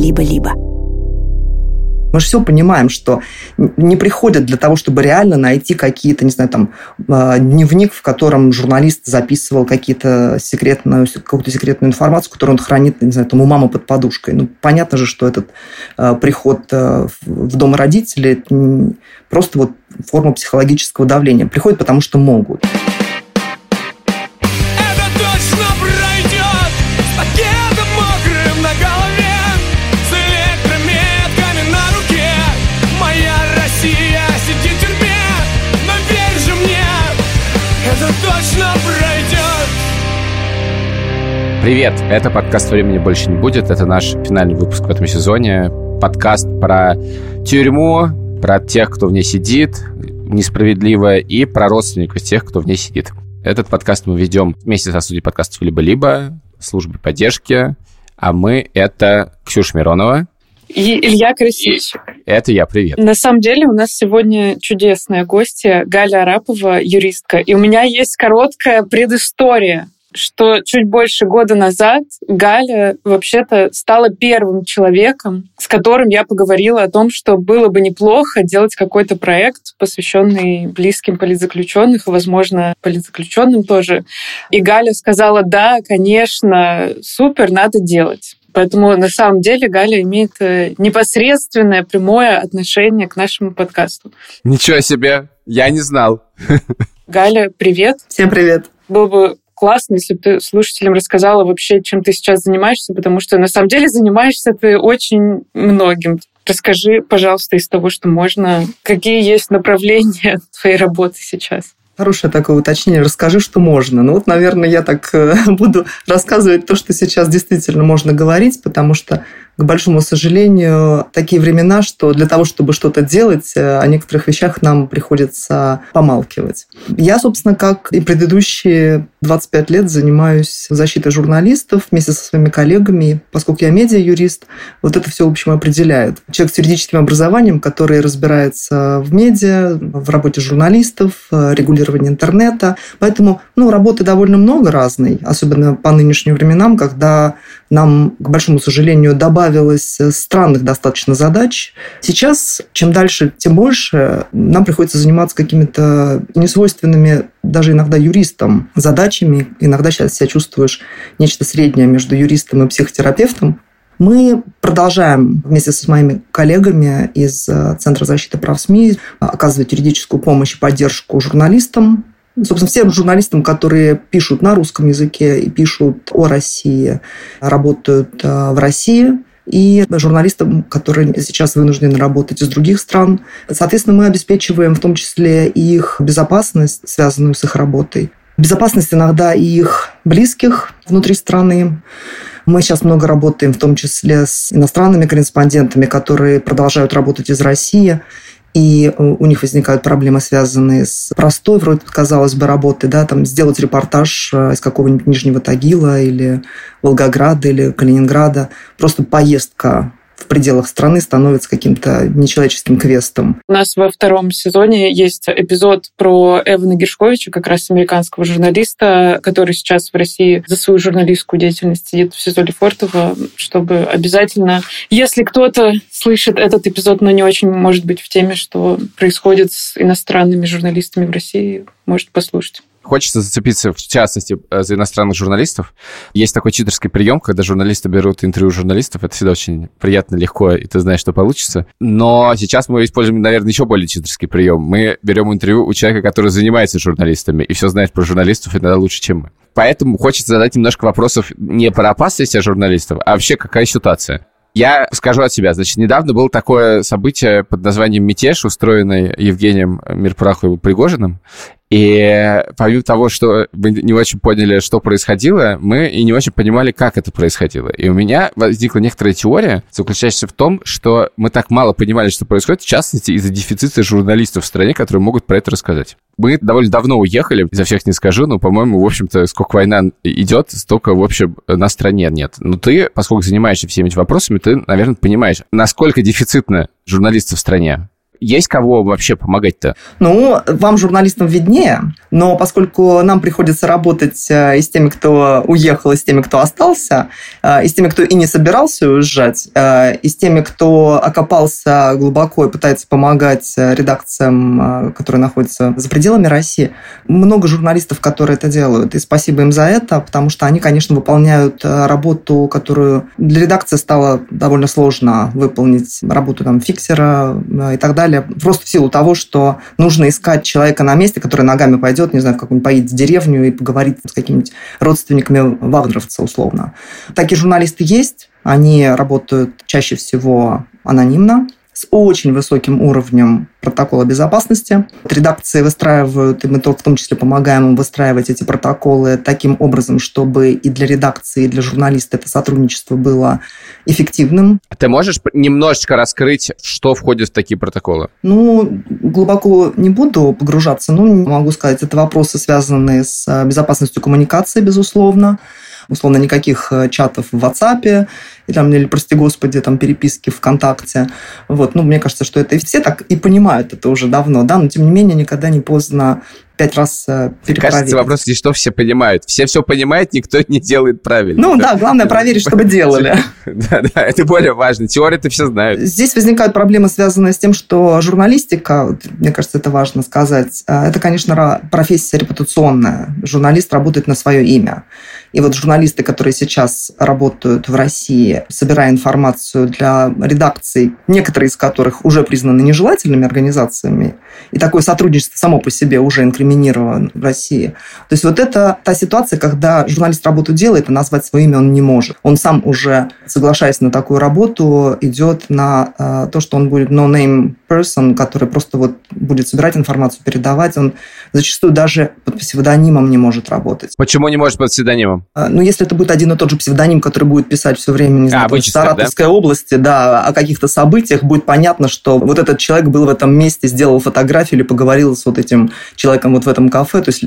либо-либо. Мы же все понимаем, что не приходят для того, чтобы реально найти какие-то, не знаю, там, а, дневник, в котором журналист записывал какие-то секретную, какую-то секретную информацию, которую он хранит, не знаю, там, у мамы под подушкой. Ну, понятно же, что этот э, приход э, в дом родителей просто вот форма психологического давления. Приходит, потому что могут. Привет! Это подкаст «Времени больше не будет». Это наш финальный выпуск в этом сезоне. Подкаст про тюрьму, про тех, кто в ней сидит, несправедливо, и про родственников тех, кто в ней сидит. Этот подкаст мы ведем вместе со студией подкастов «Либо-либо», службой поддержки, а мы — это Ксюша Миронова, и Илья Красильщик. Это я, привет. На самом деле у нас сегодня чудесная гостья Галя Арапова, юристка. И у меня есть короткая предыстория что чуть больше года назад Галя вообще-то стала первым человеком, с которым я поговорила о том, что было бы неплохо делать какой-то проект, посвященный близким политзаключенных и, возможно, политзаключенным тоже. И Галя сказала, да, конечно, супер, надо делать. Поэтому на самом деле Галя имеет э, непосредственное прямое отношение к нашему подкасту. Ничего себе, я не знал. Галя, привет. Всем привет. Было бы классно, если бы ты слушателям рассказала вообще, чем ты сейчас занимаешься, потому что на самом деле занимаешься ты очень многим. Расскажи, пожалуйста, из того, что можно, какие есть направления твоей работы сейчас. Хорошее такое уточнение. Расскажи, что можно. Ну вот, наверное, я так э, буду рассказывать то, что сейчас действительно можно говорить, потому что к большому сожалению, такие времена, что для того, чтобы что-то делать, э, о некоторых вещах нам приходится помалкивать. Я, собственно, как и предыдущие 25 лет занимаюсь защитой журналистов вместе со своими коллегами. Поскольку я медиа-юрист, вот это все, в общем, определяет. Человек с юридическим образованием, который разбирается в медиа, в работе журналистов, э, регулировании интернета. Поэтому ну, работы довольно много разной, особенно по нынешним временам, когда нам, к большому сожалению, добавилось странных достаточно задач. Сейчас, чем дальше, тем больше нам приходится заниматься какими-то несвойственными даже иногда юристам задачами. Иногда сейчас себя чувствуешь нечто среднее между юристом и психотерапевтом. Мы продолжаем вместе с моими коллегами из Центра защиты прав СМИ оказывать юридическую помощь и поддержку журналистам, собственно, всем журналистам, которые пишут на русском языке и пишут о России, работают э, в России, и журналистам, которые сейчас вынуждены работать из других стран. Соответственно, мы обеспечиваем в том числе их безопасность, связанную с их работой. Безопасность иногда и их близких внутри страны. Мы сейчас много работаем, в том числе с иностранными корреспондентами, которые продолжают работать из России и у них возникают проблемы, связанные с простой, вроде казалось бы, работой, да, там сделать репортаж э, из какого-нибудь Нижнего Тагила или Волгограда или Калининграда, просто поездка в пределах страны становится каким-то нечеловеческим квестом. У нас во втором сезоне есть эпизод про Эвана Гершковича, как раз американского журналиста, который сейчас в России за свою журналистскую деятельность сидит в СИЗО Лефортово, чтобы обязательно, если кто-то слышит этот эпизод, но не очень может быть в теме, что происходит с иностранными журналистами в России, может послушать. Хочется зацепиться, в частности, э, за иностранных журналистов. Есть такой читерский прием, когда журналисты берут интервью журналистов. Это всегда очень приятно, легко, и ты знаешь, что получится. Но сейчас мы используем, наверное, еще более читерский прием. Мы берем интервью у человека, который занимается журналистами и все знает про журналистов иногда лучше, чем мы. Поэтому хочется задать немножко вопросов не про опасность журналистов, а вообще какая ситуация. Я скажу от себя. Значит, недавно было такое событие под названием «Мятеж», устроенный Евгением Мирпраховым Пригожиным. И помимо того, что мы не очень поняли, что происходило, мы и не очень понимали, как это происходило. И у меня возникла некоторая теория, заключающаяся в том, что мы так мало понимали, что происходит, в частности, из-за дефицита журналистов в стране, которые могут про это рассказать. Мы довольно давно уехали, за всех не скажу, но, по-моему, в общем-то, сколько война идет, столько, в общем, на стране нет. Но ты, поскольку занимаешься всеми этими вопросами, ты, наверное, понимаешь, насколько дефицитно журналисты в стране есть кого вообще помогать-то? Ну, вам, журналистам, виднее, но поскольку нам приходится работать э, и с теми, кто уехал, и с теми, кто остался, э, и с теми, кто и не собирался уезжать, э, и с теми, кто окопался глубоко и пытается помогать редакциям, которые находятся за пределами России, много журналистов, которые это делают, и спасибо им за это, потому что они, конечно, выполняют работу, которую для редакции стало довольно сложно выполнить, работу там фиксера и так далее, просто в силу того, что нужно искать человека на месте, который ногами пойдет, не знаю, в какую-нибудь поедет в деревню и поговорит с какими-нибудь родственниками вагнеровца, условно. Такие журналисты есть, они работают чаще всего анонимно, с очень высоким уровнем протокола безопасности. Редакции выстраивают, и мы в том числе помогаем им выстраивать эти протоколы таким образом, чтобы и для редакции, и для журналиста это сотрудничество было эффективным. Ты можешь немножечко раскрыть, что входит в такие протоколы? Ну, глубоко не буду погружаться, но могу сказать, это вопросы, связанные с безопасностью коммуникации, безусловно условно, никаких э, чатов в WhatsApp, или, там, или прости господи, там, переписки ВКонтакте. Вот. Ну, мне кажется, что это и все так и понимают это уже давно, да, но тем не менее никогда не поздно пять раз э, перепроверить. Кажется, вопрос здесь, что все понимают. Все все понимают, никто не делает правильно. Ну да, главное проверить, чтобы делали. Да, да, это более важно. Теорию-то все знают. Здесь возникают проблемы, связанные с тем, что журналистика, мне кажется, это важно сказать, э, это, конечно, профессия репутационная. Журналист работает на свое имя. И вот журналисты, которые сейчас работают в России, собирая информацию для редакций, некоторые из которых уже признаны нежелательными организациями, и такое сотрудничество само по себе уже инкриминировано в России. То есть вот это та ситуация, когда журналист работу делает, а назвать свое имя он не может. Он сам уже, соглашаясь на такую работу, идет на э, то, что он будет no-name person, который просто вот будет собирать информацию, передавать. Он зачастую даже под псевдонимом не может работать. Почему не может под псевдонимом? А, ну, если это будет один и тот же псевдоним, который будет писать все время, не знаю, а, в Саратовской да? области, да, о каких-то событиях, будет понятно, что вот этот человек был в этом месте, сделал фотографию или поговорил с вот этим человеком вот в этом кафе. То есть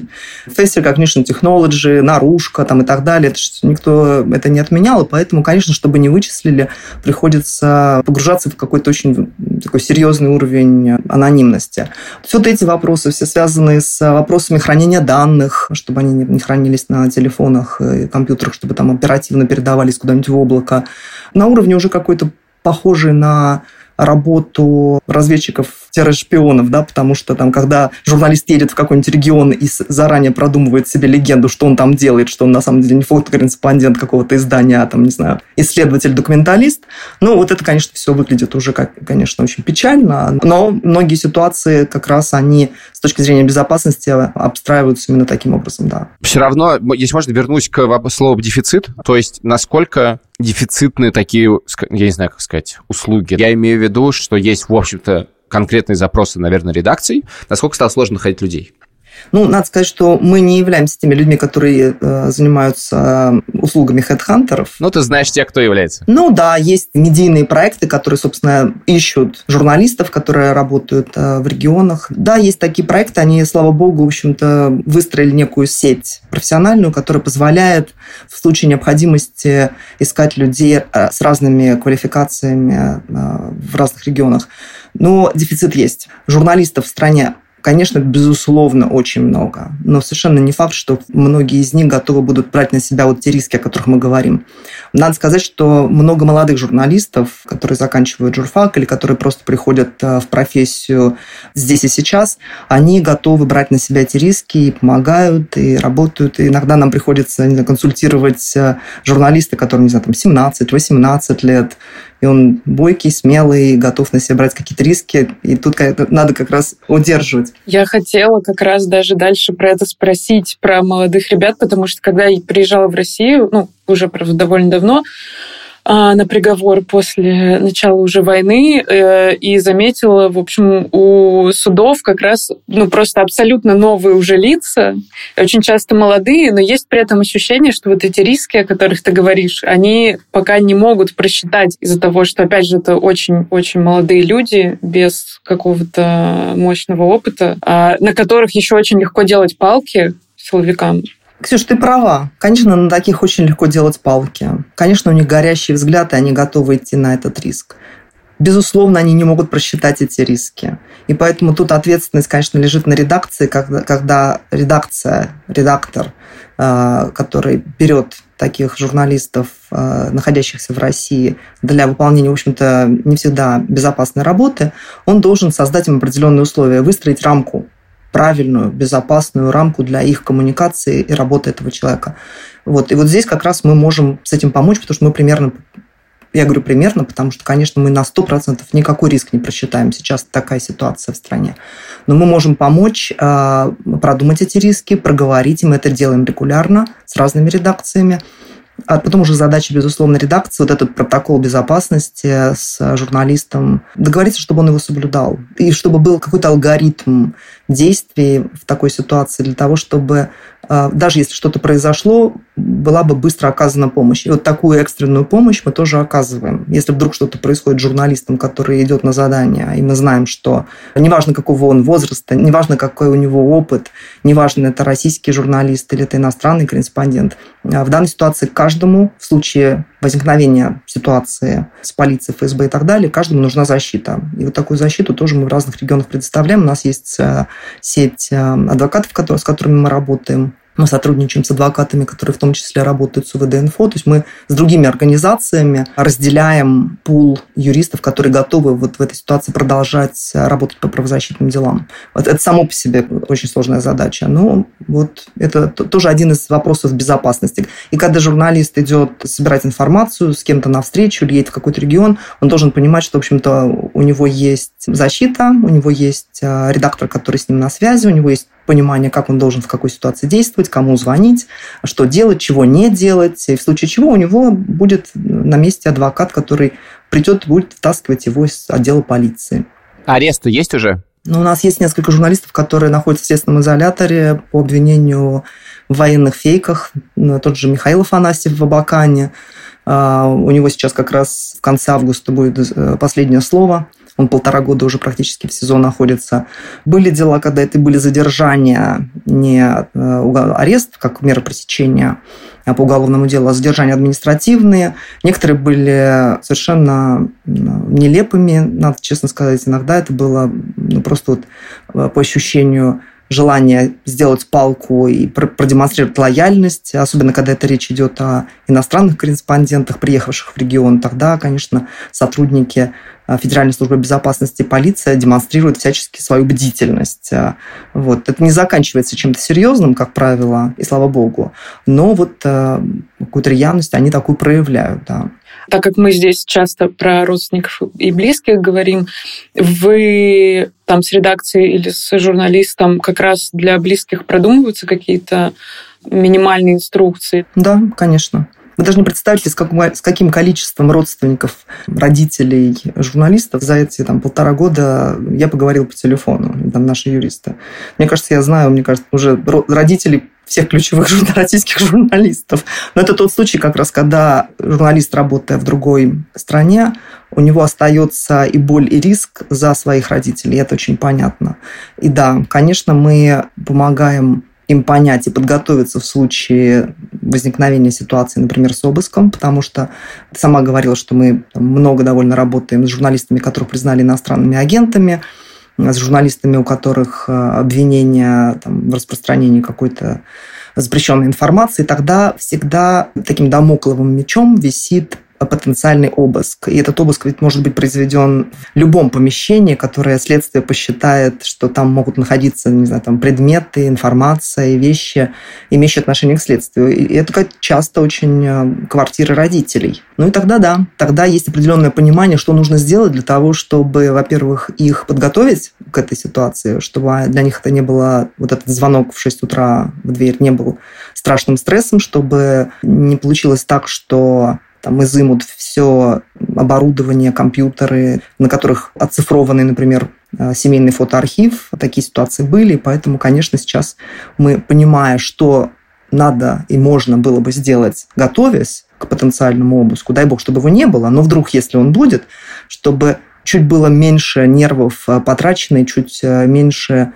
Facial Cognition Technology, наружка там и так далее, это, никто это не отменял, и поэтому, конечно, чтобы не вычислили, приходится погружаться в какой-то очень такой серьезный уровень анонимности. Вот эти вопросы все связаны с вопросами хранения данных, чтобы они не хранились на телефонах и компьютерах, чтобы там оперативно передавались куда-нибудь в облако. На уровне уже какой-то похожий на работу разведчиков-шпионов, да, потому что там, когда журналист едет в какой-нибудь регион и заранее продумывает себе легенду, что он там делает, что он на самом деле не фотокорреспондент какого-то издания, а там, не знаю, исследователь-документалист, ну, вот это, конечно, все выглядит уже, как, конечно, очень печально, но многие ситуации как раз они с точки зрения безопасности обстраиваются именно таким образом, да. Все равно, если можно, вернусь к слову дефицит, то есть насколько дефицитные такие, я не знаю, как сказать, услуги. Я имею в виду, что есть, в общем-то, конкретные запросы, наверное, редакций. Насколько стало сложно находить людей? Ну, надо сказать, что мы не являемся теми людьми, которые э, занимаются услугами хедхантеров. Ну, ты знаешь тех, кто является. Ну, да, есть медийные проекты, которые, собственно, ищут журналистов, которые работают э, в регионах. Да, есть такие проекты, они, слава богу, в общем-то, выстроили некую сеть профессиональную, которая позволяет в случае необходимости искать людей э, с разными квалификациями э, в разных регионах. Но дефицит есть. Журналистов в стране Конечно, безусловно, очень много, но совершенно не факт, что многие из них готовы будут брать на себя вот те риски, о которых мы говорим. Надо сказать, что много молодых журналистов, которые заканчивают журфак или которые просто приходят э, в профессию здесь и сейчас, они готовы брать на себя эти риски и помогают, и работают. И иногда нам приходится не знаю, консультировать э, журналисты, которым, не знаю, там 17-18 лет, и он бойкий, смелый, готов на себя брать какие-то риски, и тут надо как раз удерживать. Я хотела как раз даже дальше про это спросить, про молодых ребят, потому что когда я приезжала в Россию, ну, уже, правда, довольно давно, на приговор после начала уже войны э, и заметила, в общем, у судов как раз ну, просто абсолютно новые уже лица, очень часто молодые, но есть при этом ощущение, что вот эти риски, о которых ты говоришь, они пока не могут просчитать из-за того, что, опять же, это очень-очень молодые люди без какого-то мощного опыта, а, на которых еще очень легко делать палки силовикам. Ксюш, ты права. Конечно, на таких очень легко делать палки. Конечно, у них горящий взгляд, и они готовы идти на этот риск. безусловно, они не могут просчитать эти риски. И поэтому тут ответственность, конечно, лежит на редакции, когда, когда редакция, редактор, э, который берет таких журналистов, э, находящихся в России, для выполнения, в общем-то, не всегда безопасной работы, он должен создать им определенные условия, выстроить рамку правильную, безопасную рамку для их коммуникации и работы этого человека. Вот. И вот здесь как раз мы можем с этим помочь, потому что мы примерно я говорю примерно, потому что, конечно, мы на 100% никакой риск не просчитаем. Сейчас такая ситуация в стране. Но мы можем помочь э, продумать эти риски, проговорить, и мы это делаем регулярно с разными редакциями. А потом уже задача, безусловно, редакции, вот этот протокол безопасности с журналистом, договориться, чтобы он его соблюдал. И чтобы был какой-то алгоритм действий в такой ситуации для того, чтобы а, даже если что-то произошло, была бы быстро оказана помощь. И вот такую экстренную помощь мы тоже оказываем. Если вдруг что-то происходит с журналистом, который идет на задание, и мы знаем, что неважно, какого он возраста, неважно, какой у него опыт, неважно, это российский журналист или это иностранный корреспондент, в данной ситуации каждому в случае возникновения ситуации с полицией, ФСБ и так далее, каждому нужна защита. И вот такую защиту тоже мы в разных регионах предоставляем. У нас есть э, сеть э, адвокатов, с которыми мы работаем. Мы сотрудничаем с адвокатами, которые в том числе работают с УВД-инфо. То есть мы с другими организациями разделяем пул юристов, которые готовы вот в этой ситуации продолжать работать по правозащитным делам. Вот это само по себе очень сложная задача. Но вот это тоже один из вопросов безопасности. И когда журналист идет собирать информацию с кем-то на встречу или едет в какой-то регион, он должен понимать, что, в общем-то, у него есть защита, у него есть а, редактор, который с ним на связи, у него есть понимание, как он должен в какой ситуации действовать, кому звонить, что делать, чего не делать. И в случае чего у него будет на месте адвокат, который придет и будет втаскивать его из отдела полиции. Аресты есть уже? Ну, у нас есть несколько журналистов, которые находятся в следственном изоляторе по обвинению в военных фейках. Ну, тот же Михаил Афанасьев в Абакане. А, у него сейчас как раз в конце августа будет э, последнее слово – он полтора года уже практически в СИЗО находится. Были дела, когда это были задержания, не э, арест, как мера пресечения по уголовному делу, а задержания административные. Некоторые были совершенно нелепыми, надо честно сказать. Иногда это было ну, просто вот э, по ощущению желание сделать палку и продемонстрировать лояльность, особенно когда это речь идет о иностранных корреспондентах, приехавших в регион, тогда, конечно, сотрудники э, Федеральной службы безопасности полиция демонстрируют всячески свою бдительность. Э, вот. Это не заканчивается чем-то серьезным, как правило, и слава богу, но вот э, какую-то рьяность они такую проявляют. Да. Так как мы здесь часто про родственников и близких говорим, вы там с редакцией или с журналистом как раз для близких продумываются какие-то минимальные инструкции? Да, конечно. Вы даже не представляете, с, каким, с каким количеством родственников, родителей, журналистов за эти там, полтора года я поговорил по телефону, там наши юристы. Мне кажется, я знаю, мне кажется, уже родителей всех ключевых российских журналистов. Но это тот случай как раз, когда журналист, работая в другой стране, у него остается и боль, и риск за своих родителей. Это очень понятно. И да, конечно, мы помогаем им понять и подготовиться в случае возникновения ситуации, например, с обыском, потому что ты сама говорила, что мы много довольно работаем с журналистами, которых признали иностранными агентами, с журналистами, у которых э, обвинения там, в распространении какой-то запрещенной информации, тогда всегда таким домокловым мечом висит потенциальный обыск. И этот обыск ведь может быть произведен в любом помещении, которое следствие посчитает, что там могут находиться, не знаю, там предметы, информация вещи, имеющие отношение к следствию. И это часто очень э, квартиры родителей. Ну и тогда да, тогда есть определенное понимание, что нужно сделать для того, чтобы, во-первых, их подготовить к этой ситуации, чтобы для них это не было, вот этот звонок в 6 утра в дверь не был страшным стрессом, чтобы не получилось так, что там изымут все оборудование, компьютеры, на которых оцифрованный, например, э, семейный фотоархив. Такие ситуации были, поэтому, конечно, сейчас мы, понимая, что надо и можно было бы сделать, готовясь к потенциальному обыску, дай бог, чтобы его не было, но вдруг, если он будет, чтобы чуть было меньше нервов э, потрачено и чуть э, меньше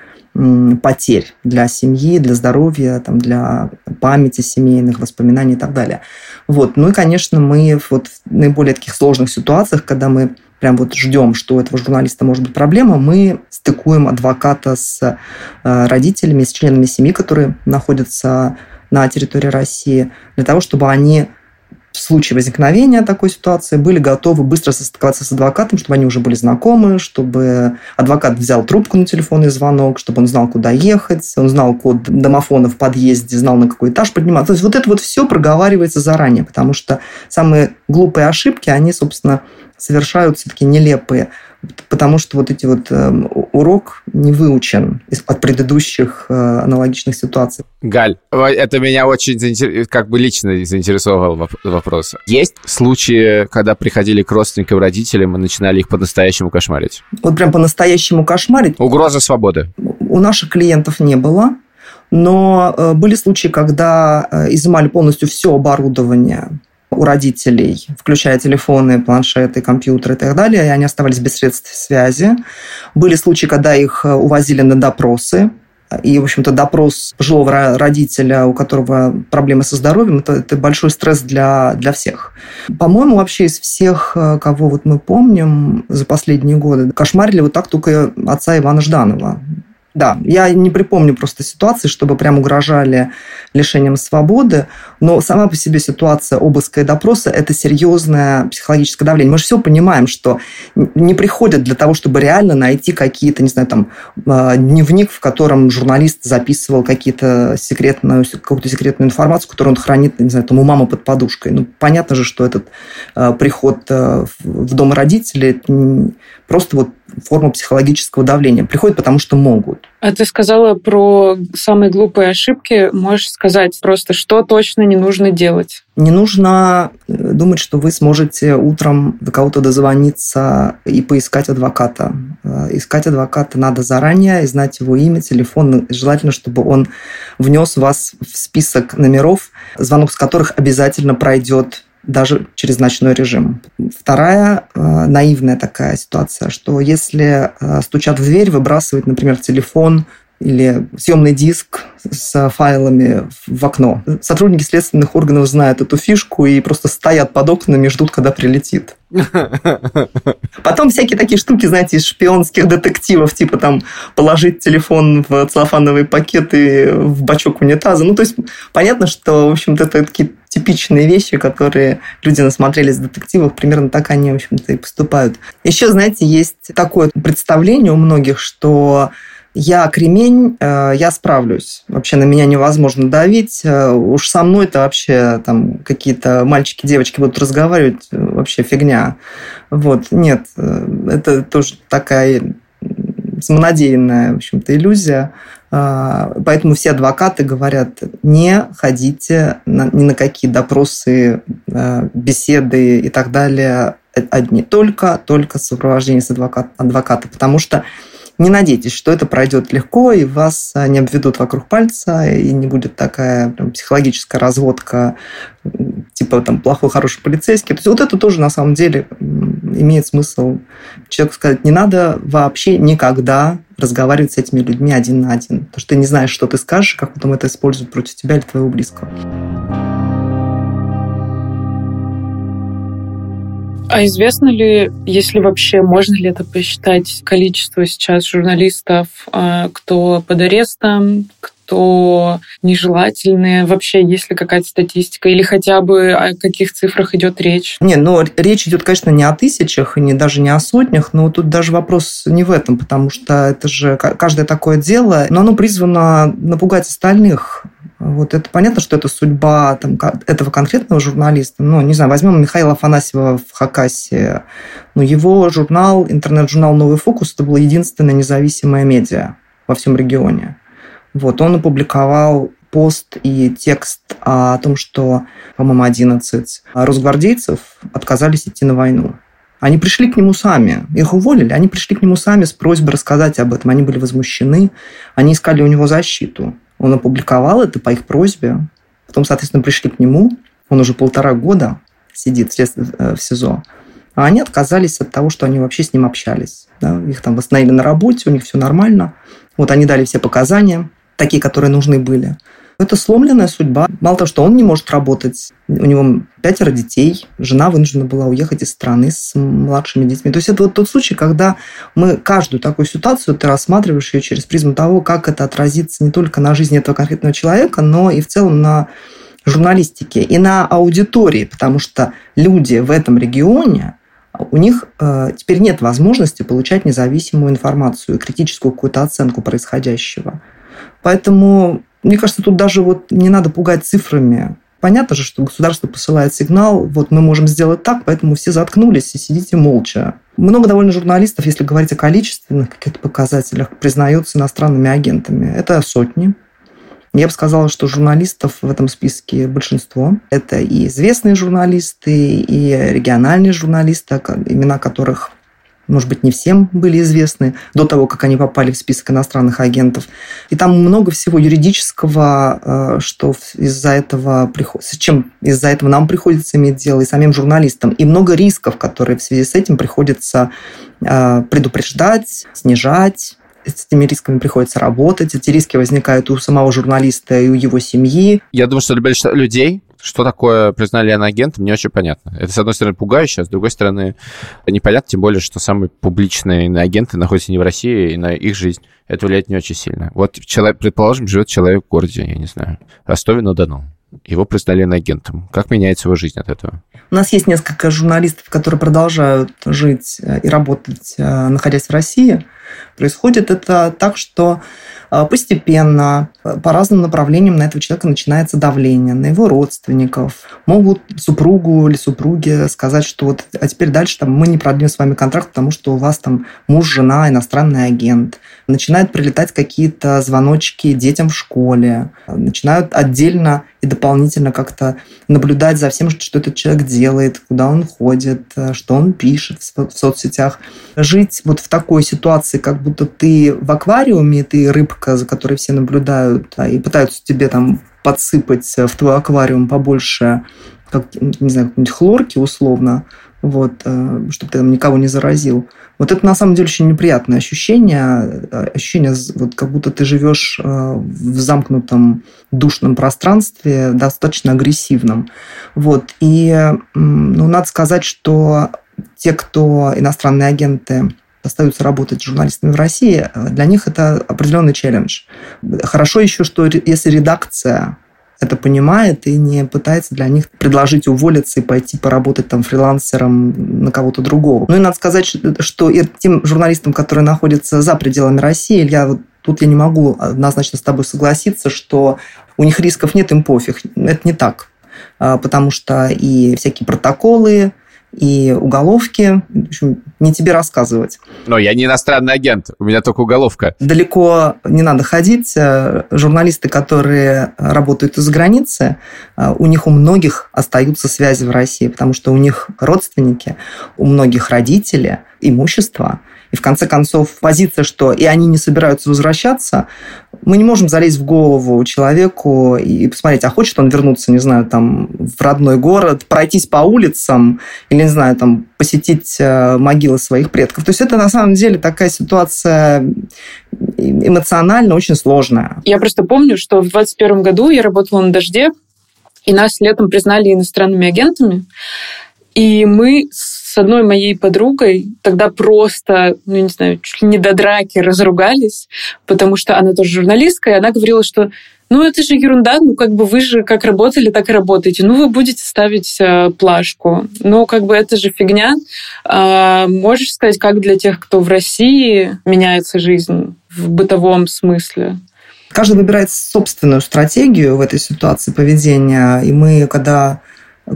потерь для семьи, для здоровья, там, для памяти семейных, воспоминаний и так далее. Вот. Ну и, конечно, мы вот в наиболее таких сложных ситуациях, когда мы прям вот ждем, что у этого журналиста может быть проблема, мы стыкуем адвоката с э, родителями, с членами семьи, которые находятся на территории России, для того, чтобы они в случае возникновения такой ситуации были готовы быстро состыковаться с адвокатом, чтобы они уже были знакомы, чтобы адвокат взял трубку на телефонный звонок, чтобы он знал, куда ехать, он знал код домофона в подъезде, знал, на какой этаж подниматься. То есть вот это вот все проговаривается заранее, потому что самые глупые ошибки, они, собственно, совершаются такие нелепые потому что вот эти вот э, урок не выучен от предыдущих э, аналогичных ситуаций. Галь, это меня очень как бы лично заинтересовал вопрос. Есть случаи, когда приходили к родственникам, родителям и начинали их по-настоящему кошмарить? Вот прям по-настоящему кошмарить? Угроза свободы. У наших клиентов не было. Но э, были случаи, когда э, изымали полностью все оборудование у родителей, включая телефоны, планшеты, компьютеры и так далее, и они оставались без средств связи. Были случаи, когда их э, увозили на допросы, и, в общем-то, допрос пожилого родителя, у которого проблемы со здоровьем, это, это большой стресс для, для всех. По-моему, вообще из всех, э, кого вот мы помним за последние годы, кошмарили вот так только отца Ивана Жданова. Да, я не припомню просто ситуации, чтобы прям угрожали лишением свободы, но сама по себе ситуация обыска и допроса – это серьезное психологическое давление. Мы же все понимаем, что не приходят для того, чтобы реально найти какие-то, не знаю, там, а, дневник, в котором журналист записывал какие-то секретную, какую-то секретную информацию, которую он хранит, не знаю, там, у мамы под подушкой. Ну, понятно же, что этот а, приход а, в дом родителей просто вот форма психологического давления. Приходят, потому что могут. А ты сказала про самые глупые ошибки. Можешь сказать просто, что точно не нужно делать? Не нужно э, думать, что вы сможете утром до кого-то дозвониться и поискать адвоката. Э, искать адвоката надо заранее, и знать его имя, телефон. Желательно, чтобы он внес вас в список номеров, звонок с которых обязательно пройдет даже через ночной режим. Вторая э, наивная такая ситуация, что если э, стучат в дверь, выбрасывать, например, телефон или съемный диск с файлами в окно. Сотрудники следственных органов знают эту фишку и просто стоят под окнами ждут, когда прилетит. Потом всякие такие штуки, знаете, из шпионских детективов, типа там положить телефон в целлофановый пакет и в бачок унитаза. Ну, то есть понятно, что, в общем-то, это такие типичные вещи, которые люди насмотрелись в детективах, примерно так они, в общем-то, и поступают. Еще, знаете, есть такое представление у многих, что я кремень, э, я справлюсь. Вообще на меня невозможно давить. Э, уж со мной-то вообще там какие-то мальчики, девочки будут разговаривать, э, вообще фигня. Вот, нет, это тоже такая самонадеянная, в общем-то, иллюзия. Поэтому все адвокаты говорят, не ходите ни на какие допросы, беседы и так далее одни. Только, только сопровождение с адвокат, адвоката. Потому что не надейтесь, что это пройдет легко, и вас а, не обведут вокруг пальца, и не будет такая прям, психологическая разводка, типа там плохой, хороший полицейский. То есть вот это тоже на самом деле имеет смысл человеку сказать, не надо вообще никогда разговаривать с этими людьми один на один. Потому что ты не знаешь, что ты скажешь, как потом это используют против тебя или твоего близкого. А известно ли, если вообще можно ли это посчитать, количество сейчас журналистов, а, кто под арестом, кто нежелательные? Вообще, есть ли какая-то статистика или хотя бы о каких цифрах идет речь? Не, ну, речь идет, конечно, не о тысячах и не, даже не о сотнях, но тут даже вопрос не в этом, потому что это же каждое такое дело, но оно призвано напугать остальных. Вот это понятно, что это судьба там, этого конкретного журналиста. Ну, не знаю, возьмем Михаила Афанасьева в Хакасии. Ну, его журнал, интернет-журнал «Новый фокус» это было единственное независимое медиа во всем регионе. Вот, он опубликовал пост и текст о том, что, по-моему, 11 росгвардейцев отказались идти на войну. Они пришли к нему сами. Их уволили, они пришли к нему сами с просьбой рассказать об этом. Они были возмущены, они искали у него защиту. Он опубликовал это по их просьбе. Потом, соответственно, пришли к нему. Он уже полтора года сидит э, в СИЗО. А они отказались от того, что они вообще с ним общались. Да? Их там восстановили на работе, у них все нормально. Вот они дали все показания, такие, которые нужны были. Это сломленная судьба. Мало того, что он не может работать, у него пятеро детей, жена вынуждена была уехать из страны с младшими детьми. То есть это вот тот случай, когда мы каждую такую ситуацию, ты рассматриваешь ее через призму того, как это отразится не только на жизни этого конкретного человека, но и в целом на журналистике и на аудитории, потому что люди в этом регионе, у них э, теперь нет возможности получать независимую информацию и критическую какую-то оценку происходящего. Поэтому мне кажется, тут даже вот не надо пугать цифрами. Понятно же, что государство посылает сигнал, вот мы можем сделать так, поэтому все заткнулись и сидите молча. Много довольно журналистов, если говорить о количественных каких-то показателях, признаются иностранными агентами. Это сотни. Я бы сказала, что журналистов в этом списке большинство. Это и известные журналисты, и региональные журналисты, имена которых может быть, не всем были известны до того, как они попали в список иностранных агентов. И там много всего юридического, э, что из-за этого с чем из-за этого нам приходится иметь дело и самим журналистам, и много рисков, которые в связи с этим приходится э, предупреждать, снижать, с этими рисками приходится работать. Эти риски возникают у самого журналиста и у его семьи. Я думаю, что для большинства людей что такое признали агентом, не очень понятно. Это, с одной стороны, пугающе, а с другой стороны, непонятно, тем более, что самые публичные агенты находятся не в России, и на их жизнь это влияет не очень сильно. Вот, человек, предположим, живет человек в городе, я не знаю, Ростове-на-Дону. Его признали агентом. Как меняется его жизнь от этого? У нас есть несколько журналистов, которые продолжают жить э, и работать, э, находясь в России. Происходит это так, что э, постепенно по разным направлениям на этого человека начинается давление, на его родственников. Могут супругу или супруге сказать, что вот, а теперь дальше там, мы не продлим с вами контракт, потому что у вас там муж, жена, иностранный агент. Начинают прилетать какие-то звоночки детям в школе. Начинают отдельно и дополнительно как-то наблюдать за всем, что этот человек делает, куда он ходит, что он пишет в соцсетях. Жить вот в такой ситуации, как будто ты в аквариуме, ты рыбка, за которой все наблюдают, и пытаются тебе там подсыпать в твой аквариум побольше, как, не знаю, какой-нибудь хлорки условно, вот, э, чтобы ты там никого не заразил. Вот это на самом деле очень неприятное ощущение, э, ощущение, вот как будто ты живешь э, в замкнутом душном пространстве, достаточно агрессивном. Вот. И ну, надо сказать, что те, кто иностранные агенты остаются работать журналистами в России, для них это определенный челлендж. Хорошо еще, что если редакция это понимает и не пытается для них предложить уволиться и пойти поработать там фрилансером на кого-то другого. Ну и надо сказать, что и тем журналистам, которые находятся за пределами России, я вот тут я не могу однозначно с тобой согласиться, что у них рисков нет, им пофиг. Это не так. А, потому что и всякие протоколы, и уголовки. В общем, не тебе рассказывать. Но я не иностранный агент, у меня только уголовка. Далеко не надо ходить. Э, журналисты, которые работают из границы, э, у них у многих остаются связи в России, потому что у них родственники, у многих родители, имущество – и в конце концов позиция, что и они не собираются возвращаться, мы не можем залезть в голову человеку и посмотреть, а хочет он вернуться, не знаю, там, в родной город, пройтись по улицам или, не знаю, там, посетить э, могилы своих предков. То есть это на самом деле такая ситуация эмоционально очень сложная. Я просто помню, что в 2021 году я работала на «Дожде», и нас летом признали иностранными агентами. И мы одной моей подругой тогда просто, ну, не знаю, чуть ли не до драки разругались, потому что она тоже журналистка, и она говорила, что ну, это же ерунда, ну, как бы вы же как работали, так и работаете. Ну, вы будете ставить э, плашку. Ну, как бы это же фигня. А, можешь сказать, как для тех, кто в России меняется жизнь в бытовом смысле? Каждый выбирает собственную стратегию в этой ситуации поведения. И мы, когда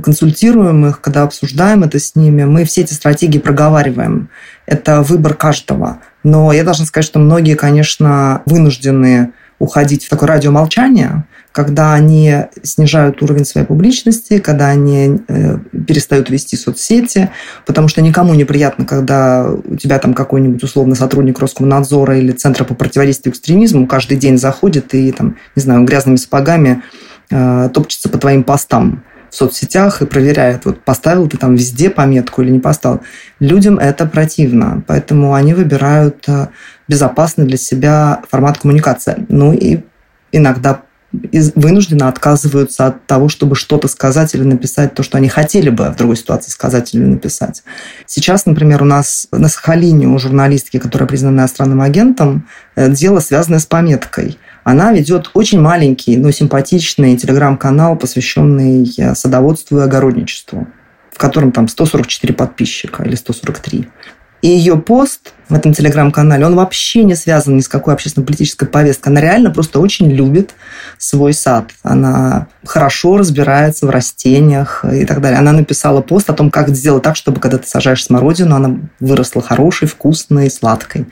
консультируем их, когда обсуждаем это с ними, мы все эти стратегии проговариваем. Это выбор каждого. Но я должна сказать, что многие, конечно, вынуждены уходить в такое радиомолчание, когда они снижают уровень своей публичности, когда они э, перестают вести соцсети, потому что никому неприятно, когда у тебя там какой-нибудь условно сотрудник Роскомнадзора или Центра по противодействию экстремизму каждый день заходит и там, не знаю, грязными сапогами э, топчется по твоим постам в соцсетях и проверяет, вот поставил ты там везде пометку или не поставил. Людям это противно, поэтому они выбирают э, безопасный для себя формат коммуникации. Ну и иногда вынужденно отказываются от того, чтобы что-то сказать или написать то, что они хотели бы в другой ситуации сказать или написать. Сейчас, например, у нас на Сахалине у журналистки, которая признана иностранным агентом, э, дело связанное с пометкой. Она ведет очень маленький, но симпатичный телеграм-канал, посвященный э, садоводству и огородничеству в котором там 144 подписчика или 143. И ее пост в этом телеграм-канале, он вообще не связан ни с какой общественно-политической повесткой. Она реально просто очень любит свой сад. Она хорошо разбирается в растениях и так далее. Она написала пост о том, как сделать так, чтобы когда ты сажаешь смородину, она выросла хорошей, вкусной, сладкой.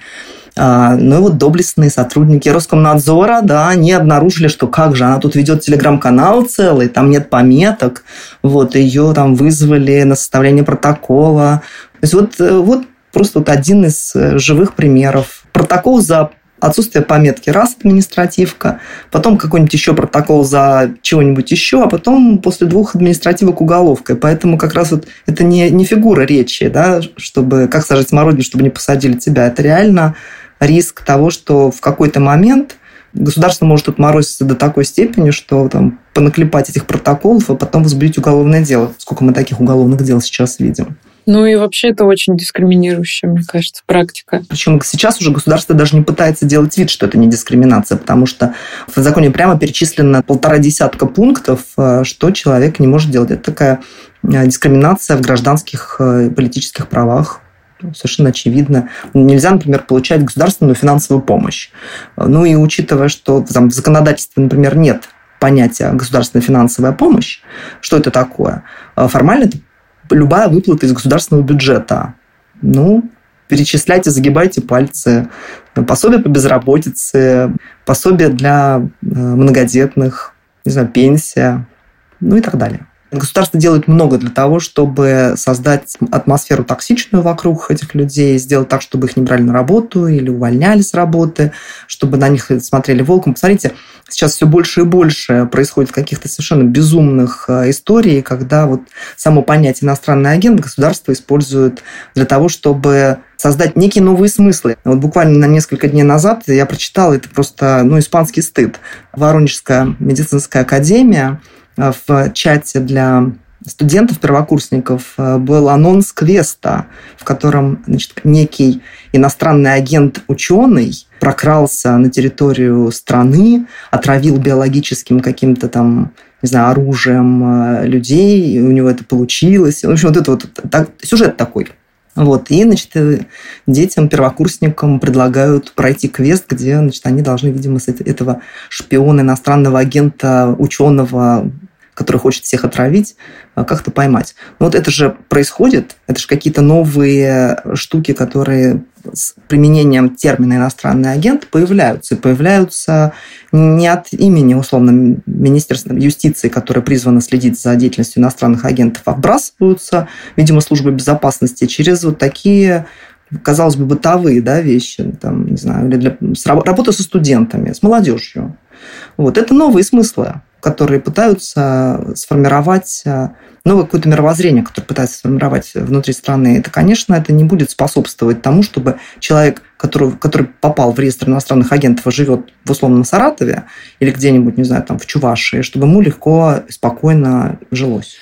А, ну и вот доблестные сотрудники Роскомнадзора, да, они обнаружили, что как же, она тут ведет телеграм-канал целый, там нет пометок, вот, ее там вызвали на составление протокола. То есть вот, э, вот просто вот один из э, живых примеров. Протокол за отсутствие пометки раз административка, потом какой-нибудь еще протокол за чего-нибудь еще, а потом после двух административок уголовкой. Поэтому как раз вот это не, не фигура речи, да, чтобы как сажать смородину, чтобы не посадили тебя. Это реально риск того, что в какой-то момент государство может отморозиться до такой степени, что там понаклепать этих протоколов, а потом возбудить уголовное дело. Сколько мы таких уголовных дел сейчас видим. Ну и вообще это очень дискриминирующая, мне кажется, практика. Причем сейчас уже государство даже не пытается делать вид, что это не дискриминация, потому что в законе прямо перечислено полтора десятка пунктов, э, что человек не может делать. Это такая э, дискриминация в гражданских э, и политических правах совершенно очевидно. Нельзя, например, получать государственную финансовую помощь. Ну и учитывая, что там, в законодательстве, например, нет понятия государственная финансовая помощь, что это такое? Формально это любая выплата из государственного бюджета. Ну, перечисляйте, загибайте пальцы. Пособие по безработице, пособие для э, многодетных, не знаю, пенсия, ну и так далее. Государство делает много для того, чтобы создать атмосферу токсичную вокруг этих людей, сделать так, чтобы их не брали на работу или увольняли с работы, чтобы на них смотрели волком. Посмотрите, сейчас все больше и больше происходит каких-то совершенно безумных э, историй, когда вот само понятие иностранный агент государство использует для того, чтобы создать некие новые смыслы. Вот буквально на несколько дней назад я прочитала, это просто ну, испанский стыд. Воронежская медицинская академия в чате для студентов, первокурсников э, был анонс квеста, в котором значит, некий иностранный агент-ученый прокрался на территорию страны, отравил биологическим каким-то там, не знаю, оружием э, людей, и у него это получилось. В общем, вот это вот так, сюжет такой. Вот. И, значит, детям, первокурсникам предлагают пройти квест, где, значит, они должны, видимо, с этого шпиона, иностранного агента, ученого который хочет всех отравить, а, как-то поймать. Но вот это же происходит, это же какие-то новые штуки, которые с применением термина «иностранный агент» появляются. И появляются не от имени, условно, Министерства юстиции, которое призвано следить за деятельностью иностранных агентов, а вбрасываются, видимо, службы безопасности через вот такие казалось бы, бытовые да, вещи, там, не знаю, или для, работа со студентами, с молодежью. Вот. Это новые смыслы которые пытаются сформировать э, новое какое-то мировоззрение, которое пытается сформировать внутри страны, это, конечно, это не будет способствовать тому, чтобы человек, который, который попал в реестр иностранных агентов и живет в условном Саратове или где-нибудь, не знаю, там в Чувашии, чтобы ему легко и спокойно жилось.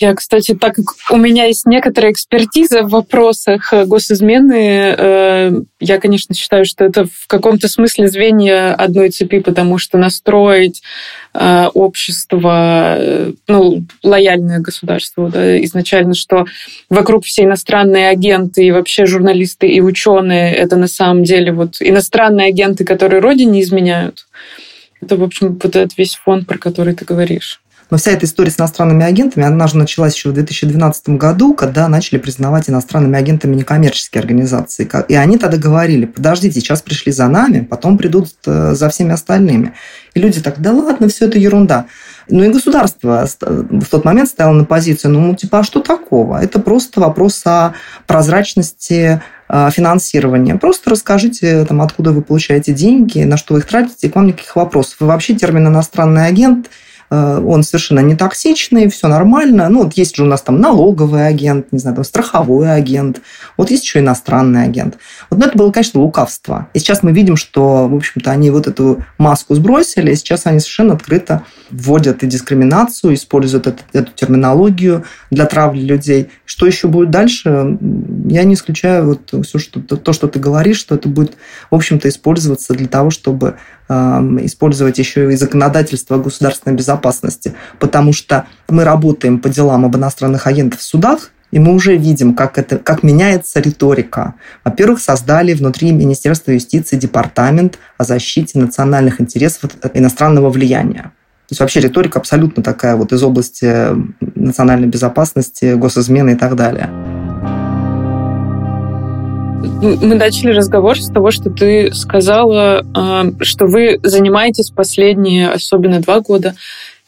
Я, кстати, так как у меня есть некоторая экспертиза в вопросах э, госизмены, э, я, конечно, считаю, что это в каком-то смысле звенья одной цепи, потому что настроить э, общество, ну, лояльное государству, да, изначально, что вокруг все иностранные агенты и вообще журналисты и ученые, это на самом деле вот иностранные агенты, которые родине изменяют. Это, в общем, вот этот весь фон, про который ты говоришь. Но вся эта история с иностранными агентами, она же началась еще в 2012 году, когда начали признавать иностранными агентами некоммерческие организации. И они тогда говорили, подождите, сейчас пришли за нами, потом придут э, за всеми остальными. И люди так, да ладно, все это ерунда. Ну и государство в тот момент стояло на позицию, ну типа, а что такого? Это просто вопрос о прозрачности э, финансирования. Просто расскажите, там, откуда вы получаете деньги, на что вы их тратите, и к вам никаких вопросов. И вообще термин «иностранный агент» он совершенно не токсичный, все нормально. Ну, вот есть же у нас там налоговый агент, не знаю, там страховой агент, вот есть еще иностранный агент. Вот но это было, конечно, лукавство. И сейчас мы видим, что, в общем-то, они вот эту маску сбросили, и сейчас они совершенно открыто вводят и дискриминацию, используют эту, эту терминологию для травли людей. Что еще будет дальше, я не исключаю вот все, что, то, что ты говоришь, что это будет, в общем-то, использоваться для того, чтобы э, использовать еще и законодательство государственной безопасности, потому что мы работаем по делам об иностранных агентах в судах, и мы уже видим, как, это, как меняется риторика. Во-первых, создали внутри Министерства юстиции департамент о защите национальных интересов от иностранного влияния. То есть вообще риторика абсолютно такая вот из области национальной безопасности, госизмены и так далее. Мы начали разговор с того, что ты сказала, а, что вы занимаетесь последние, особенно два года,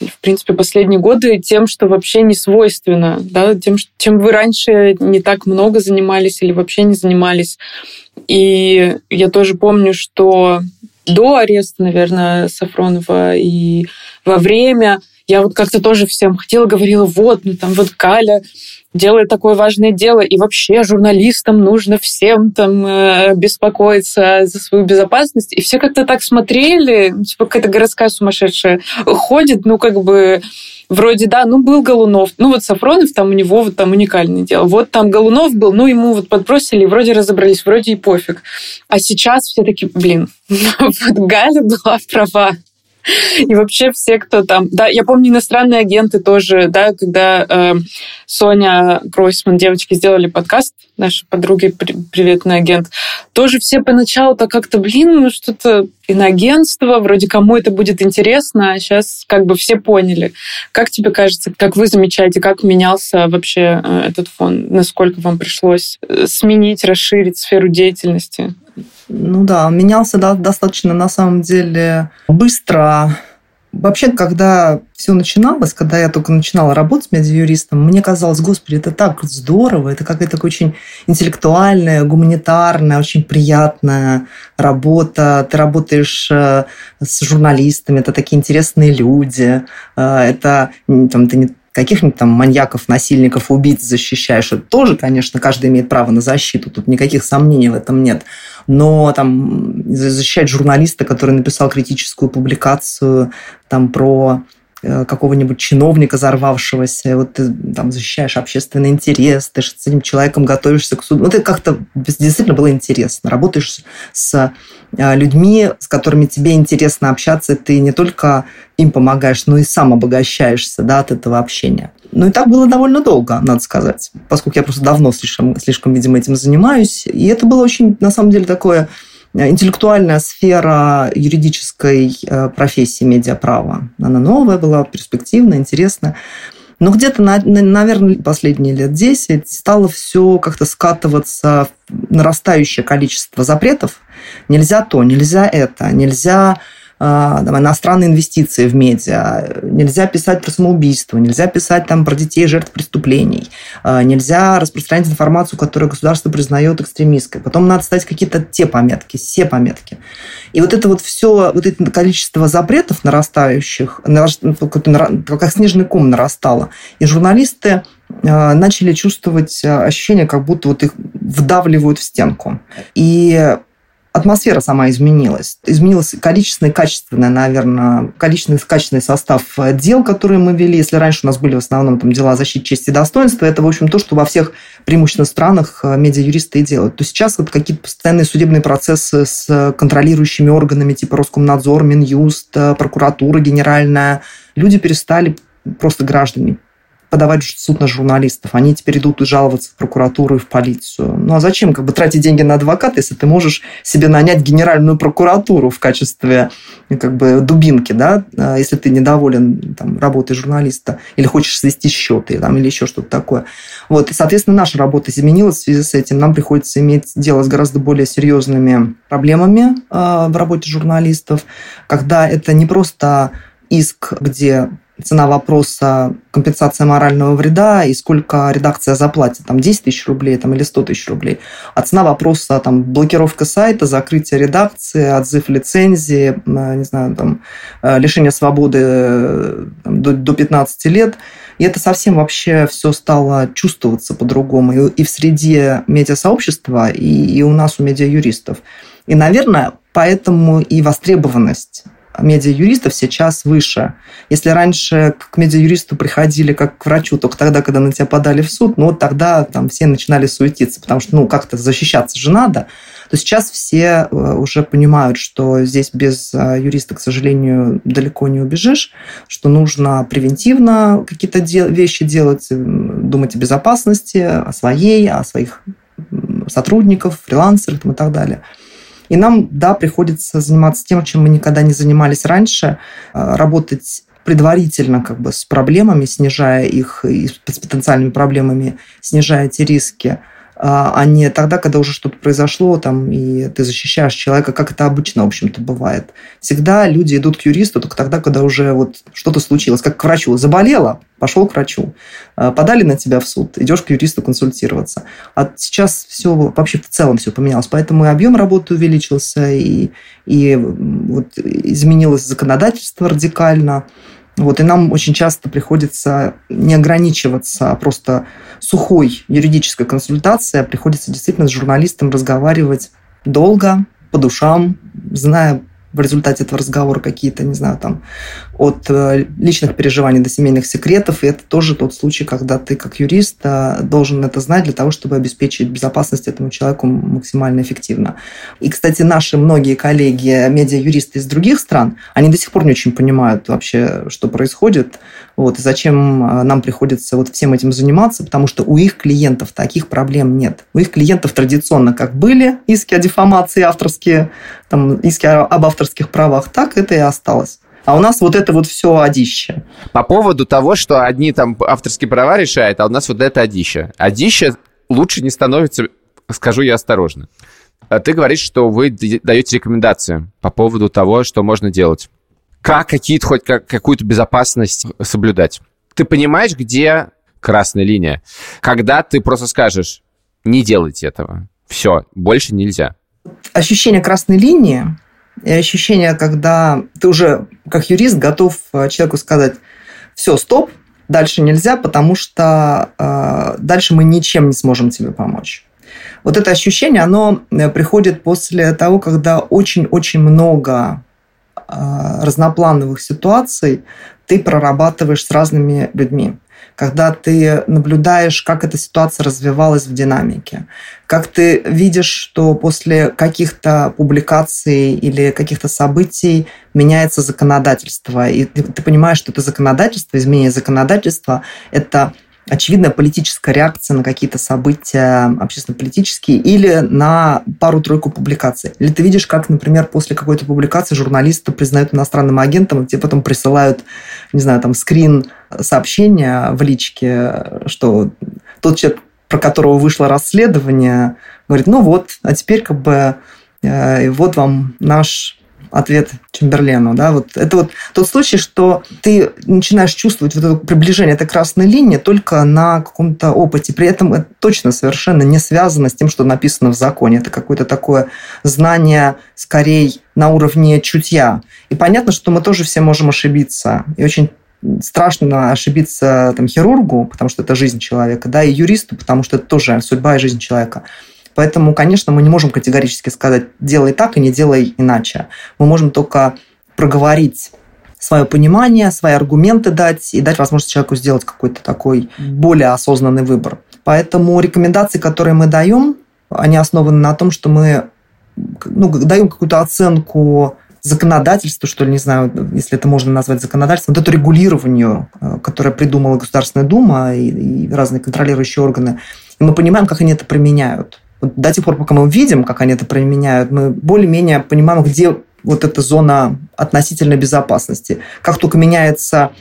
в принципе, последние годы тем, что вообще не свойственно, да, тем, чем вы раньше не так много занимались или вообще не занимались. И я тоже помню, что до ареста, наверное, Сафронова и во время я вот как-то тоже всем хотела, говорила, вот, ну там вот Галя делает такое важное дело, и вообще журналистам нужно всем там э, беспокоиться за свою безопасность. И все как-то так смотрели, ну, типа какая-то городская сумасшедшая ходит, ну как бы вроде, да, ну был Голунов, ну вот Сафронов, там у него вот там уникальное дело. Вот там Голунов был, ну ему вот подбросили, вроде разобрались, вроде и пофиг. А сейчас все таки блин, вот Галя была права. И вообще все, кто там... Да, я помню, иностранные агенты тоже, да, когда э, Соня Гройсман, девочки, сделали подкаст, наши подруги «Приветный агент», тоже все поначалу-то как-то, блин, ну что-то иноагентство, вроде кому это будет интересно, а сейчас как бы все поняли. Как тебе кажется, как вы замечаете, как менялся вообще э, этот фон? Насколько вам пришлось э, сменить, расширить сферу деятельности? Ну да, менялся достаточно на самом деле быстро. Вообще, когда все начиналось, когда я только начинала работать медиа-юристом, мне казалось, господи, это так здорово, это какая-то такая очень интеллектуальная, гуманитарная, очень приятная работа. Ты работаешь э, с журналистами, это такие интересные люди, э, это там, ты не каких-нибудь там маньяков, насильников, убийц защищаешь, это тоже, конечно, каждый имеет право на защиту, тут никаких сомнений в этом нет. Но там защищать журналиста, который написал критическую публикацию там про Э, какого-нибудь чиновника, взорвавшегося, вот ты там защищаешь общественный интерес, ты с этим человеком готовишься к суду. Вот это как-то действительно было интересно. Работаешь с э, людьми, с которыми тебе интересно общаться, ты не только им помогаешь, но и сам обогащаешься да, от этого общения. Ну и так было довольно долго, надо сказать, поскольку я просто давно слишком, слишком видимо, этим занимаюсь. И это было очень, на самом деле, такое интеллектуальная сфера юридической э, профессии медиаправа. Она новая была, перспективная, интересная. Но где-то, наверное, последние лет 10 стало все как-то скатываться в нарастающее количество запретов. Нельзя то, нельзя это, нельзя там, иностранные инвестиции в медиа, нельзя писать про самоубийство, нельзя писать там про детей жертв преступлений, а, нельзя распространять информацию, которую государство признает экстремистской. Потом надо ставить какие-то те пометки, все пометки. И вот это вот все, вот это количество запретов нарастающих, как снежный ком нарастало. И журналисты а, начали чувствовать ощущение, как будто вот их вдавливают в стенку. И атмосфера сама изменилась. Изменилось количественное и качественное, наверное, количественный и качественный состав дел, которые мы вели. Если раньше у нас были в основном там, дела о защите чести и достоинства, это, в общем, то, что во всех преимущественно странах э, медиа-юристы и делают. То сейчас вот какие-то постоянные судебные процессы с контролирующими органами типа Роскомнадзор, Минюст, э, прокуратура генеральная. Люди перестали просто граждане подавать суд на журналистов. Они теперь идут жаловаться в прокуратуру и в полицию. Ну а зачем как бы тратить деньги на адвоката, если ты можешь себе нанять генеральную прокуратуру в качестве как бы дубинки, да, а если ты недоволен там, работой журналиста или хочешь свести счеты там, или еще что-то такое. Вот. И, соответственно, наша работа изменилась в связи с этим. Нам приходится иметь дело с гораздо более серьезными проблемами э, в работе журналистов, когда это не просто иск, где цена вопроса компенсация морального вреда и сколько редакция заплатит, там 10 тысяч рублей там, или 100 тысяч рублей. А цена вопроса там, блокировка сайта, закрытие редакции, отзыв лицензии, э, не знаю, там, э, лишение свободы э, там, до, до 15 лет. И это совсем вообще все стало чувствоваться по-другому и, и в среде медиасообщества, и, и у нас, у медиа-юристов. И, наверное, поэтому и востребованность медиа-юристов сейчас выше. Если раньше к медиа-юристу приходили как к врачу только тогда, когда на тебя подали в суд, ну вот тогда там все начинали суетиться, потому что ну как-то защищаться же надо, то сейчас все э, уже понимают, что здесь без э, юриста, к сожалению, далеко не убежишь, что нужно превентивно какие-то вещи делать, думать о безопасности, о своей, о своих сотрудников, фрилансерах и так далее. И нам, да, приходится заниматься тем, чем мы никогда не занимались раньше, э, работать предварительно как бы с проблемами, снижая их, и с потенциальными проблемами, снижая эти риски – а, а не тогда, когда уже что-то произошло, там, и ты защищаешь человека, как это обычно, в общем-то, бывает. Всегда люди идут к юристу только тогда, когда уже вот что-то случилось, как к врачу. Заболела, пошел к врачу. А, подали на тебя в суд, идешь к юристу консультироваться. А сейчас все вообще в целом все поменялось. Поэтому и объем работы увеличился, и, и вот изменилось законодательство радикально. Вот, и нам очень часто приходится не ограничиваться а просто сухой юридической консультацией, а приходится действительно с журналистом разговаривать долго, по душам, зная в результате этого разговора какие-то, не знаю, там, от э, личных переживаний до семейных секретов. И это тоже тот случай, когда ты, как юрист, э, должен это знать для того, чтобы обеспечить безопасность этому человеку максимально эффективно. И, кстати, наши многие коллеги, медиа-юристы из других стран, они до сих пор не очень понимают вообще, что происходит, вот, и зачем э, нам приходится вот всем этим заниматься, потому что у их клиентов таких проблем нет. У их клиентов традиционно как были иски о дефамации авторские, там, иски об авторских правах, так это и осталось. А у нас вот это вот все одище. По поводу того, что одни там авторские права решают, а у нас вот это одище. Одище лучше не становится, скажу я осторожно. А ты говоришь, что вы даете рекомендации по поводу того, что можно делать. Как какие-то хоть как, какую-то безопасность соблюдать. Ты понимаешь, где красная линия? Когда ты просто скажешь, не делайте этого. Все, больше нельзя. Ощущение красной линии и ощущение, когда ты уже как юрист готов э, человеку сказать, все, стоп, дальше нельзя, потому что э, дальше мы ничем не сможем тебе помочь. Вот это ощущение, оно э, приходит после того, когда очень-очень много э, разноплановых ситуаций ты прорабатываешь с разными людьми когда ты наблюдаешь, как эта ситуация развивалась в динамике, как ты видишь, что после каких-то публикаций или каких-то событий меняется законодательство, и ты, ты понимаешь, что это законодательство, изменение законодательства – это очевидная политическая реакция на какие-то события общественно-политические или на пару-тройку публикаций. Или ты видишь, как, например, после какой-то публикации журналиста признают иностранным агентом, и тебе потом присылают, не знаю, там, скрин сообщения в личке, что тот человек, про которого вышло расследование, говорит, ну вот, а теперь как бы э, вот вам наш ответ Чемберлену. Да? Вот это вот тот случай, что ты начинаешь чувствовать вот это приближение этой красной линии только на каком-то опыте. При этом это точно совершенно не связано с тем, что написано в законе. Это какое-то такое знание скорее на уровне чутья. И понятно, что мы тоже все можем ошибиться. И очень страшно ошибиться там, хирургу, потому что это жизнь человека, да, и юристу, потому что это тоже судьба и жизнь человека. Поэтому, конечно, мы не можем категорически сказать «делай так и не делай иначе». Мы можем только проговорить свое понимание, свои аргументы дать и дать возможность человеку сделать какой-то такой более осознанный выбор. Поэтому рекомендации, которые мы даем, они основаны на том, что мы ну, даем какую-то оценку законодательству, что ли, не знаю, если это можно назвать законодательством, вот это регулированию, э, которое придумала Государственная Дума и, и разные контролирующие органы. И мы понимаем, как они это применяют. Вот до тех пор, пока мы видим, как они это применяют, мы более-менее понимаем, где вот эта зона относительной безопасности. Как только меняется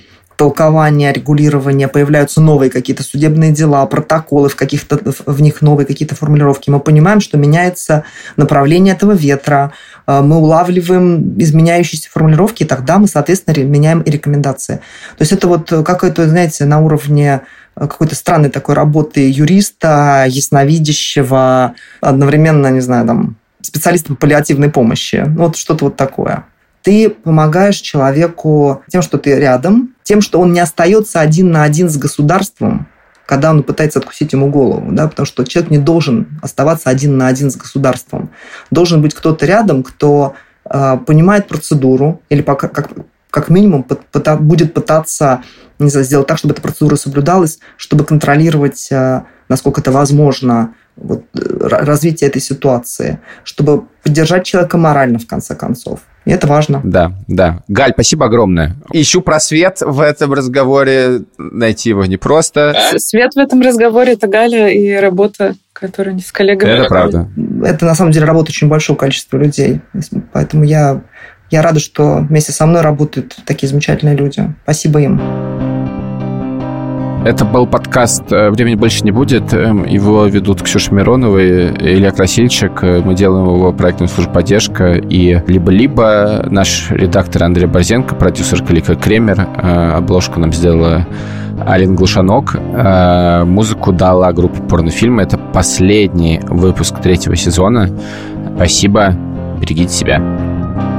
толкования, регулирования, появляются новые какие-то судебные дела, протоколы, в, каких-то, в них новые какие-то формулировки. Мы понимаем, что меняется направление этого ветра, э, мы улавливаем изменяющиеся формулировки, и тогда мы, соответственно, меняем и рекомендации. То есть это вот какое-то, знаете, на уровне э, какой-то странной такой работы юриста, ясновидящего, одновременно, не знаю, там, специалиста по паллиативной помощи. Вот что-то вот такое ты помогаешь человеку тем, что ты рядом, тем, что он не остается один на один с государством, когда он пытается откусить ему голову, да, потому что человек не должен оставаться один на один с государством. Должен быть кто-то рядом, кто э, понимает процедуру или пока, как, как минимум пыта, будет пытаться не знаю, сделать так, чтобы эта процедура соблюдалась, чтобы контролировать, э, насколько это возможно, вот, э, развитие этой ситуации, чтобы поддержать человека морально, в конце концов. И это важно. Да, да. Галь, спасибо огромное. Ищу просвет в этом разговоре. Найти его непросто. Свет в этом разговоре – это Галя и работа, которую они с коллегами... Это правда. Это, на самом деле, работа очень большого количества людей. Поэтому я, я рада, что вместе со мной работают такие замечательные люди. Спасибо им. Это был подкаст э, «Времени больше не будет». Эм, его ведут Ксюша Миронова и Илья Красильчик. Э, мы делаем его проектом служба поддержка. И либо-либо наш редактор Андрей Борзенко, продюсер Калика Кремер. Э, обложку нам сделала Алин Глушанок. Музыку дала группа порнофильма. Это последний выпуск третьего сезона. Спасибо. Берегите себя.